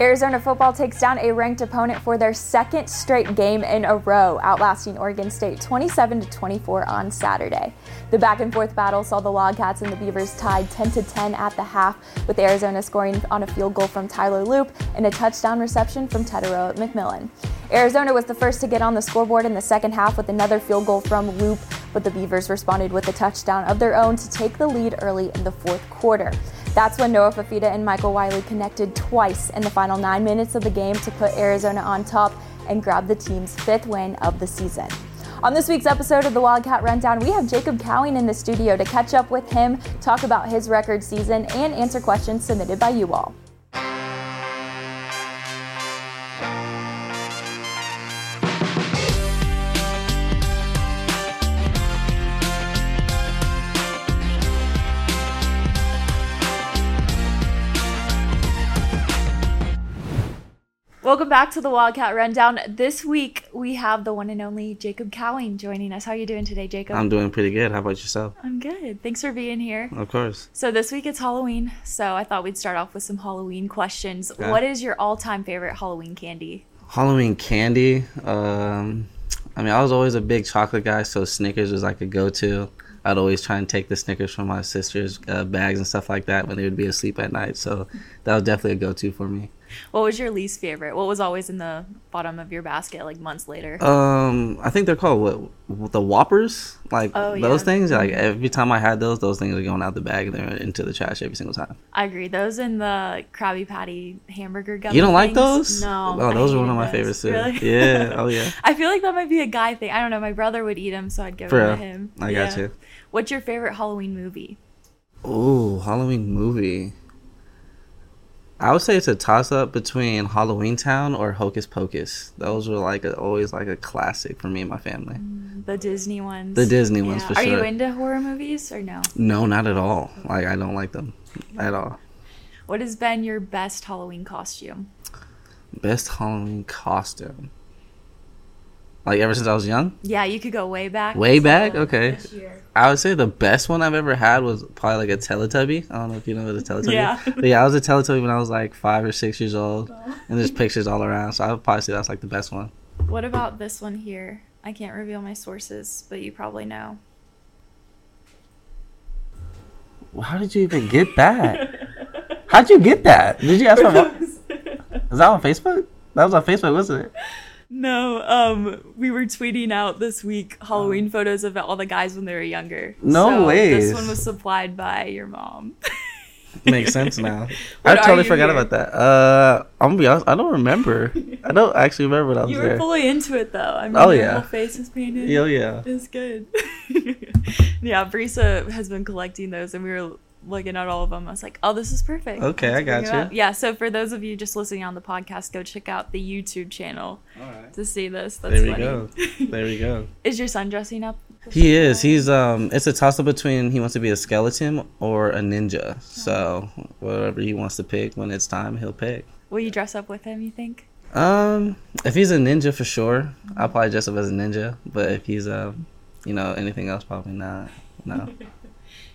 Arizona football takes down a ranked opponent for their second straight game in a row, outlasting Oregon State 27 to 24 on Saturday. The back and forth battle saw the Wildcats and the Beavers tied 10 to 10 at the half, with Arizona scoring on a field goal from Tyler Loop and a touchdown reception from Tetairoa McMillan. Arizona was the first to get on the scoreboard in the second half with another field goal from Loop, but the Beavers responded with a touchdown of their own to take the lead early in the fourth quarter. That's when Noah Fifita and Michael Wiley connected twice in the final nine minutes of the game to put Arizona on top and grab the team's fifth win of the season. On this week's episode of the Wildcat Rundown, we have Jacob Cowing in the studio to catch up with him, talk about his record season, and answer questions submitted by you all. Welcome back to the Wildcat Rundown. This week we have the one and only Jacob Cowing joining us. How are you doing today, Jacob? I'm doing pretty good. How about yourself? I'm good. Thanks for being here. Of course. So this week it's Halloween, so I thought we'd start off with some Halloween questions. What is your all-time favorite Halloween candy? Halloween candy. Um, I mean, I was always a big chocolate guy, so Snickers was like a go-to. I'd always try and take the Snickers from my sister's uh, bags and stuff like that when they would be asleep at night. So that was definitely a go-to for me. What was your least favorite? What was always in the bottom of your basket like months later? Um, I think they're called what the Whoppers, like Oh, those yeah. things. Like every time I had those, those things are going out the bag and they're into the trash every single time. I agree. Those and the Krabby Patty hamburger gummy You don't like things? those? No. Oh, those are one of my those. favorites too. Really? Yeah. Oh yeah. I feel like that might be a guy thing. I don't know. My brother would eat them, so I'd give them to him. I got you. What's your favorite Halloween movie? Oh, Halloween movie. I would say it's a toss up between Halloween Town or Hocus Pocus. Those were like a, always like a classic for me and my family. Mm, the Disney ones. The Disney ones for Are you into horror movies or no? No, not at all. Like I don't like them at all. What has been your best Halloween costume? Best Halloween costume. Like ever since I was young? Yeah, you could go way back. Way back? Okay. I would say the best one I've ever had was probably like a Teletubby. I don't know if you know what a Teletubby Yeah. But yeah, I was a Teletubby when I was like five or six years old. Oh. And there's pictures all around. So I would probably say that's like the best one. What about this one here? I can't reveal my sources, but you probably know. How did you even get that? How'd you get that? Did you ask my mom? Is that on Facebook? That was on Facebook, wasn't it? No, um, we were tweeting out this week Halloween photos of all the guys when they were younger. No so ways. This one was supplied by your mom. Makes sense now. I What totally forgot here? about that. Uh, I'm gonna be honest. I don't remember. I don't actually remember when I was You were there. fully into it though. I mean, Oh, your yeah. whole face is painted. Yo, yeah. It's good. yeah, Brisa has been collecting those, and we were looking at all of them. I was like, "Oh, this is perfect." Okay, I got you. Yeah. So for those of you just listening on the podcast, go check out the YouTube channel to see this. That's There we funny. go. There we go. Is your son dressing up? He is. He's um. It's a toss up between he wants to be a skeleton or a ninja. So whatever he wants to pick when it's time, he'll pick. Will you dress up with him? You think? Um, if he's a ninja for sure, I'll probably dress up as a ninja. But if he's um, you know, anything else, probably not. No.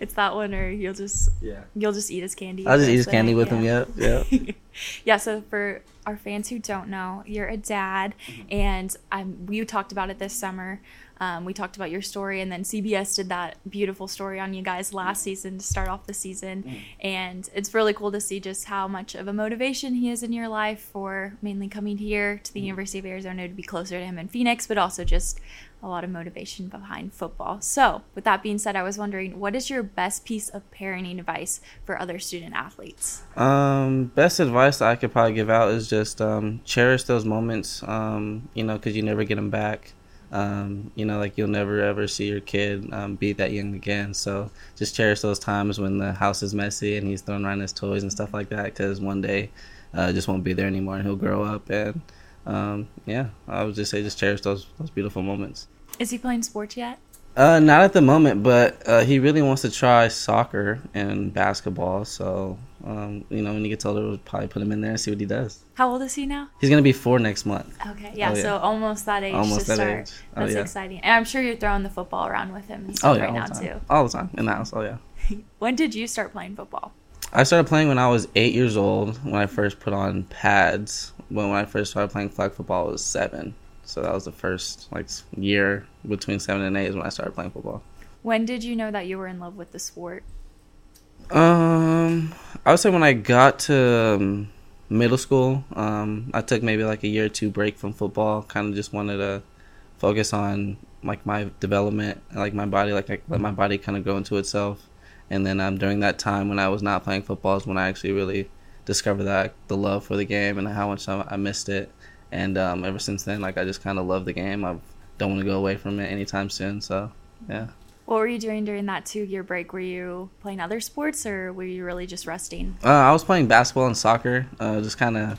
It's that one, or you'll just Yeah. you'll just eat his candy. I'll just eat his candy night, with him. yeah. Yep. Yep. yeah, so for our fans who don't know, you're a dad, Mm-hmm. and um, we talked about it this summer. Um, we talked about your story, and then CBS did that beautiful story on you guys last season to start off the season. Mm. And it's really cool to see just how much of a motivation he is in your life for mainly coming here to Mm. the University of Arizona to be closer to him in Phoenix, but also just a lot of motivation behind football. So, with that being said, I was wondering what is your best piece of parenting advice for other student athletes? Um, best advice that I could probably give out is just um, cherish those moments. Um, you know, because you never get them back. Um, you know, like you'll never ever see your kid um, be that young again. So just cherish those times when the house is messy and he's throwing around his toys and stuff like that. Because one day, uh, just won't be there anymore, and he'll grow up. And um, yeah, I would just say just cherish those those beautiful moments. Is he playing sports yet? Uh, not at the moment, but uh, he really wants to try soccer and basketball. So, um, you know, when he gets older, we'll probably put him in there and see what he does. How old is he now? He's gonna be four next month. Okay, yeah, Oh, yeah. so almost that age Almost to that start. age. Oh, That's yeah. exciting. And I'm sure you're throwing the football around with him and Oh yeah, right now time. too. All the time in the house. Oh yeah. When did you start playing football? I started playing when I was eight years old. When I first put on pads. When when I first started playing flag football, I was seven. So that was the first like year between seven and eight is when I started playing football. When did you know that you were in love with the sport? Um, I would say when I got to um, middle school, um, I took maybe like a year or two break from football. Kind of just wanted to focus on like my development, like my body, like, like let my body kind of grow into itself. And then um, during that time when I was not playing football is when I actually really discovered that the love for the game and how much I missed it. And um, ever since then, like I just kind of love the game. I don't want to go away from it anytime soon. So yeah. What were you doing during that two year break? Were you playing other sports or were you really just resting? Uh, I was playing basketball and soccer. Uh, just kind of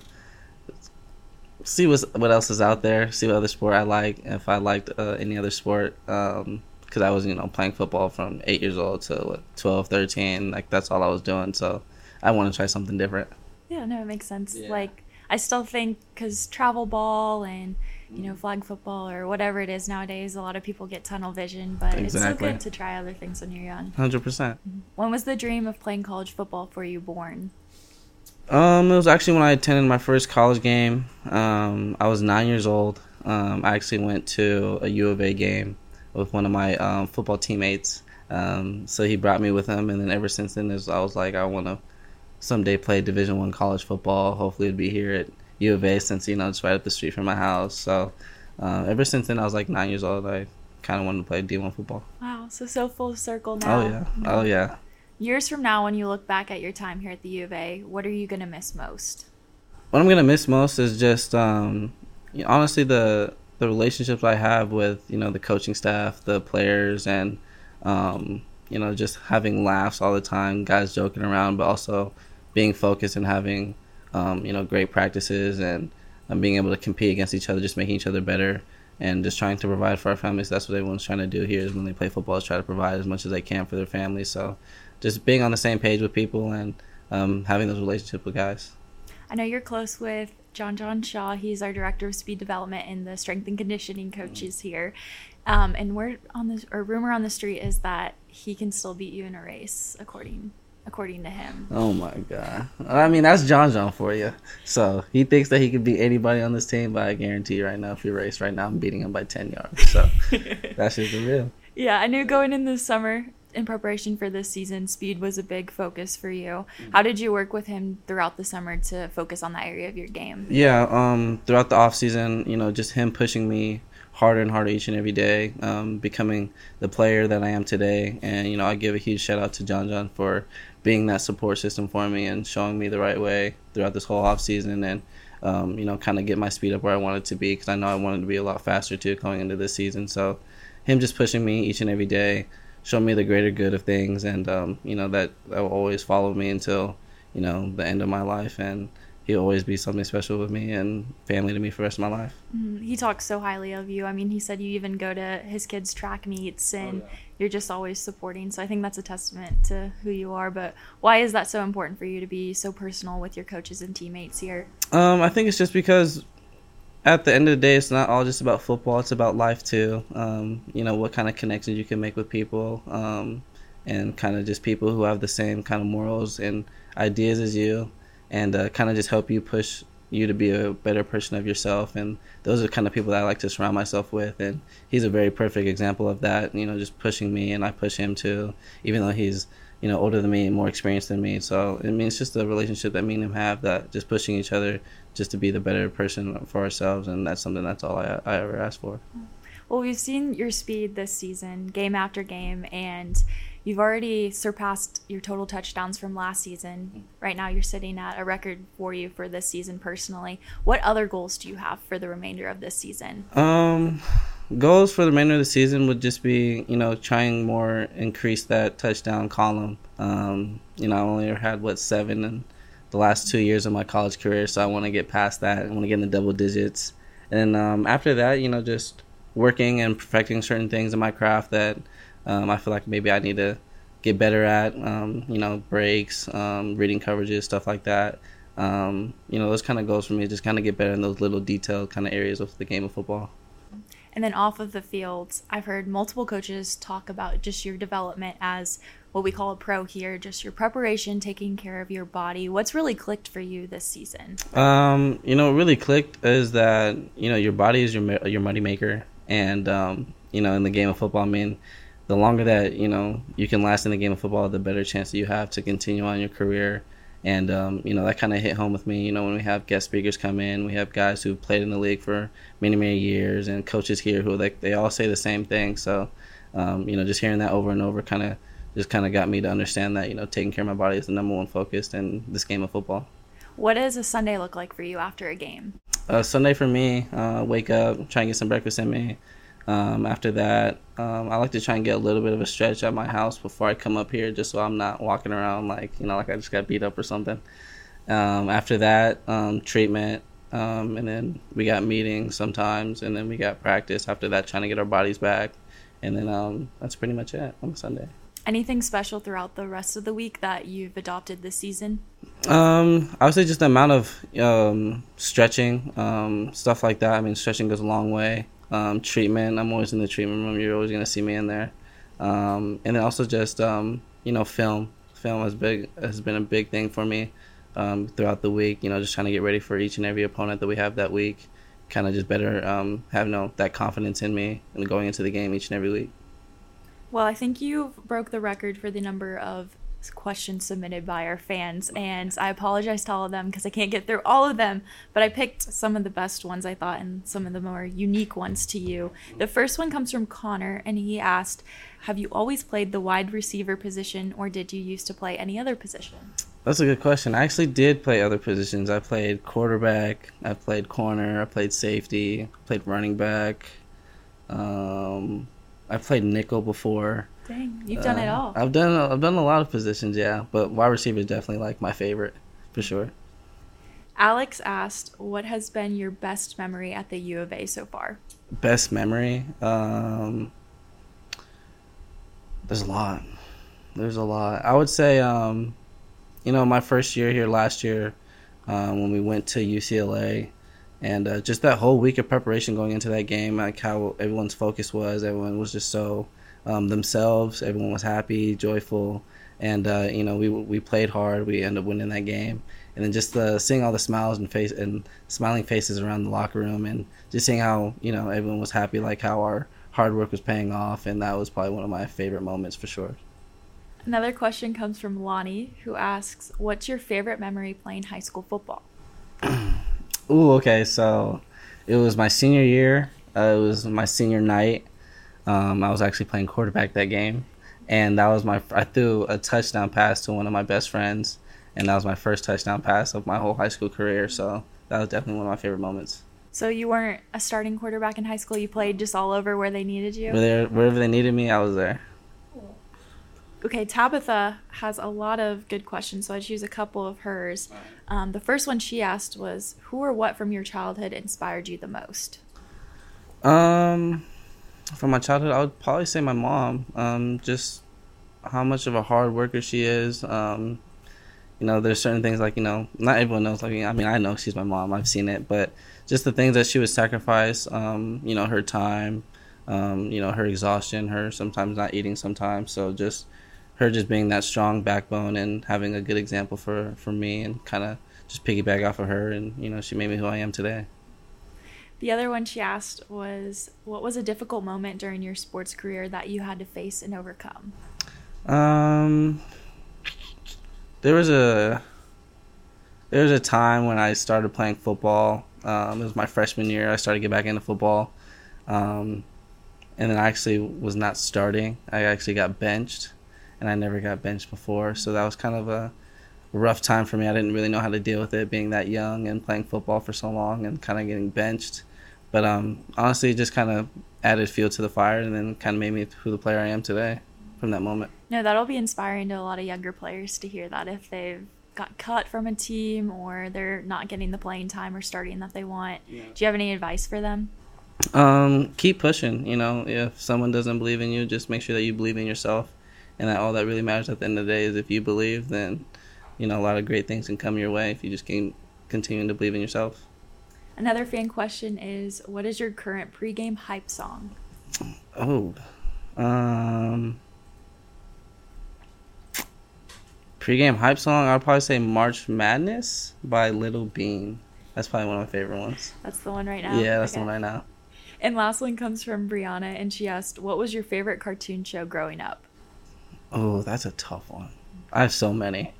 see what what else is out there. See what other sport I like. If I liked uh, any other sport, because um, I was you know playing football from eight years old to what, 12, 13. Like that's all I was doing. So I want to try something different. Yeah, no, it makes sense. Yeah. Like I still think because travel ball and you know, flag football or whatever it is nowadays. A lot of people get tunnel vision, but exactly. it's so good to try other things when you're young. Hundred percent. When was the dream of playing college football for you born? Um, it was actually when I attended my first college game. Um, I was nine years old. Um, I actually went to a U of A game with one of my um, football teammates. Um, so he brought me with him, and then ever since then, I was like, I want to someday play Division One college football. Hopefully, it'd be here at U of A since you know it's right up the street from my house. So uh, ever since then, I was like nine years old. I kind of wanted to play D1 football. Wow, so so full circle now. Oh yeah, oh yeah. Years from now, when you look back at your time here at the U of A, what are you gonna miss most? What I'm gonna miss most is just um, you know, honestly the the relationships I have with you know the coaching staff, the players, and um, you know just having laughs all the time, guys joking around, but also being focused and having um, you know, great practices and um, being able to compete against each other, just making each other better and just trying to provide for our families. That's what everyone's trying to do here is when they play football is try to provide as much as they can for their families. So just being on the same page with people and um, having those relationships with guys. I know you're close with John John Shaw. He's our director of speed development and the strength and conditioning coaches here. Um, and word on the or rumor on the street is that he can still beat you in a race, according according to him. Oh my god! I mean, that's John John for you. So he thinks that he could beat anybody on this team, but I guarantee you right now, if you race right now, I'm beating him by ten yards. So that's just the real. Yeah, I knew going in the summer in preparation for this season, speed was a big focus for you. How did you work with him throughout the summer to focus on that area of your game? Yeah, um, throughout the off season, you know, just him pushing me harder and harder each and every day, um, becoming the player that I am today. And you know, I give a huge shout out to John John for being that support system for me and showing me the right way throughout this whole off season and um, you know kind of get my speed up where I wanted to be because I know I wanted to be a lot faster too going into this season. So him just pushing me each and every day, showing me the greater good of things, and um, you know that that will always follow me until you know the end of my life and he'll always be something special with me and family to me for the rest of my life. Mm, he talks so highly of you. I mean, he said you even go to his kids' track meets and oh, yeah. you're just always supporting. So I think that's a testament to who you are. But why is that so important for you to be so personal with your coaches and teammates here? Um, I think it's just because at the end of the day, it's not all just about football. It's about life too. Um, you know, what kind of connections you can make with people. Um, and kind of just people who have the same kind of morals and ideas as you and uh, kind of just help you push you to be a better person of yourself. And those are kind of people that I like to surround myself with. And he's a very perfect example of that. You know, just pushing me, and I push him too, even though he's you know older than me and more experienced than me. So I mean, it's just a relationship that me and him have that just pushing each other just to be the better person for ourselves, and that's something that's all I, I ever ask for. Well, we've seen your speed this season, game after game, and You've already surpassed your total touchdowns from last season. Right now, you're sitting at a record for you for this season personally. What other goals do you have for the remainder of this season? Um, goals for the remainder of the season would just be, you know, trying more increase that touchdown column. Um, you know, I only had what seven in the last two years of my college career, so I want to get past that. I want to get in the double digits, and um, after that, you know, just working and perfecting certain things in my craft that um, I feel like maybe I need to get better at, um, you know, breaks, um, reading coverages, stuff like that. Um, you know, those kind of goals for me just kind of get better in those little detailed kind of areas of the game of football. And then off of the field, I've heard multiple coaches talk about just your development as what we call a pro here, just your preparation, taking care of your body. What's really clicked for you this season? Um, you know, what really clicked is that you know your body is your your money maker, and um, you know, in the game of football, I mean, the longer that you know you can last in the game of football, the better chance that you have to continue on your career. And um, you know that kind of hit home with me. You know when we have guest speakers come in, we have guys who've played in the league for many many years, and coaches here who like they all say the same thing. So, um, you know, just hearing that over and over kind of just kind of got me to understand that you know taking care of my body is the number one focus in this game of football. What does a Sunday look like for you after a game? Uh, Sunday for me, uh, wake up, try and get some breakfast in me. Um, after that, um, I like to try and get a little bit of a stretch at my house before I come up here, just so I'm not walking around like you know like I just got beat up or something. Um, after that, um, treatment, um, and then we got meetings sometimes, and then we got practice. After that, trying to get our bodies back, and then um, that's pretty much it on Sunday. Anything special throughout the rest of the week that you've adopted this season? Um, I would say just the amount of um, stretching, um, stuff like that. I mean, stretching goes a long way. Um, treatment, I'm always in the treatment room. You're always gonna see me in there. Um, and then also just um, you know, film. Film has big has been a big thing for me um, throughout the week. You know, just trying to get ready for each and every opponent that we have that week. Kind of just better um, have you know, that confidence in me and going into the game each and every week. Well, I think you broke the record for the number of questions submitted by our fans, and I apologize to all of them because I can't get through all of them, but I picked some of the best ones I thought and some of the more unique ones to you. The first one comes from Connor, and he asked, Have you always played the wide receiver position, or did you used to play any other position? That's a good question. I actually did play other positions. I played quarterback, I played corner, I played safety, played running back. Um, I played nickel before. Dang, you've done uh, it all. I've done I've done a lot of positions, yeah, but wide receiver is definitely like my favorite for sure. Alex asked, "What has been your best memory at the U of A so far?" Best memory? Um, there's a lot. There's a lot. I would say, um, you know, my first year here last year, um, when we went to UCLA, and uh, just that whole week of preparation going into that game, like how everyone's focus was, everyone was just so um, themselves. Everyone was happy, joyful, and uh, you know we we played hard. We ended up winning that game, and then just uh, seeing all the smiles and face and smiling faces around the locker room, and just seeing how you know everyone was happy, like how our hard work was paying off, and that was probably one of my favorite moments for sure. Another question comes from Lonnie, who asks, "What's your favorite memory playing high school football?" Ooh, okay. So it was my senior year. Uh, it was my senior night. Um, I was actually playing quarterback that game, and that was my. I threw a touchdown pass to one of my best friends, and that was my first touchdown pass of my whole high school career. So that was definitely one of my favorite moments. So you weren't a starting quarterback in high school. You played just all over where they needed you. Where wherever they needed me, I was there. Okay, Tabitha has a lot of good questions, so I choose a couple of hers. Um, the first one she asked was, "Who or what from your childhood inspired you the most?" Um, from my childhood, I would probably say my mom. Um, just how much of a hard worker she is. Um, you know, there's certain things like you know, not everyone knows. Like I mean, I know she's my mom. I've seen it, but just the things that she would sacrifice. Um, you know, her time. Um, you know, her exhaustion. Her sometimes not eating. Sometimes, so just her just being that strong backbone and having a good example for for me and kind of just piggyback off of her and you know she made me who I am today. The other one she asked was what was a difficult moment during your sports career that you had to face and overcome? Um there was a there was a time when I started playing football. Um, it was my freshman year. I started to get back into football. Um, and then I actually was not starting. I actually got benched and I never got benched before. So that was kind of a rough time for me. I didn't really know how to deal with it being that young and playing football for so long and kind of getting benched. But um, honestly, it just kind of added fuel to the fire and then kind of made me who the player I am today from that moment. No, that'll be inspiring to a lot of younger players to hear that if they've got cut from a team or they're not getting the playing time or starting that they want. Yeah. Do you have any advice for them? Um, keep pushing. You know, if someone doesn't believe in you, just make sure that you believe in yourself and that all that really matters at the end of the day is if you believe, then you know a lot of great things can come your way if you just keep continuing to believe in yourself. Another fan question is What is your current pregame hype song? Oh, um, pregame hype song. I'd probably say "March Madness" by Little Bean. That's probably one of my favorite ones. That's the one right now. Yeah, that's Okay. the one right now. And last one comes from Brianna, and she asked, "What was your favorite cartoon show growing up?" Oh, that's a tough one. I have so many.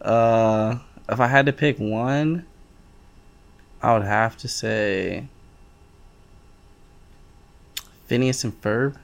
Uh, if I had to pick one, I would have to say Phineas and Ferb.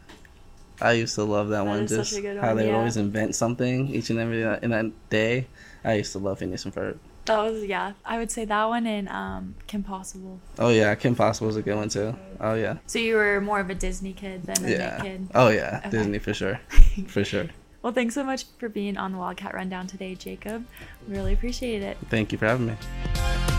I used to love that, That one. Just a good how they would always invent something each and every in that day. I used to love Phineas and Ferb. That was yeah. I would say that one and um, Kim Possible. Oh yeah, Kim Possible was a good one too. Oh yeah, So you were more of a Disney kid than a yeah. Nick kid. Oh yeah, Okay. Disney for sure, for sure. Well, thanks so much for being on the Wildcat Rundown today, Jacob. Really appreciate it. Thank you for having me.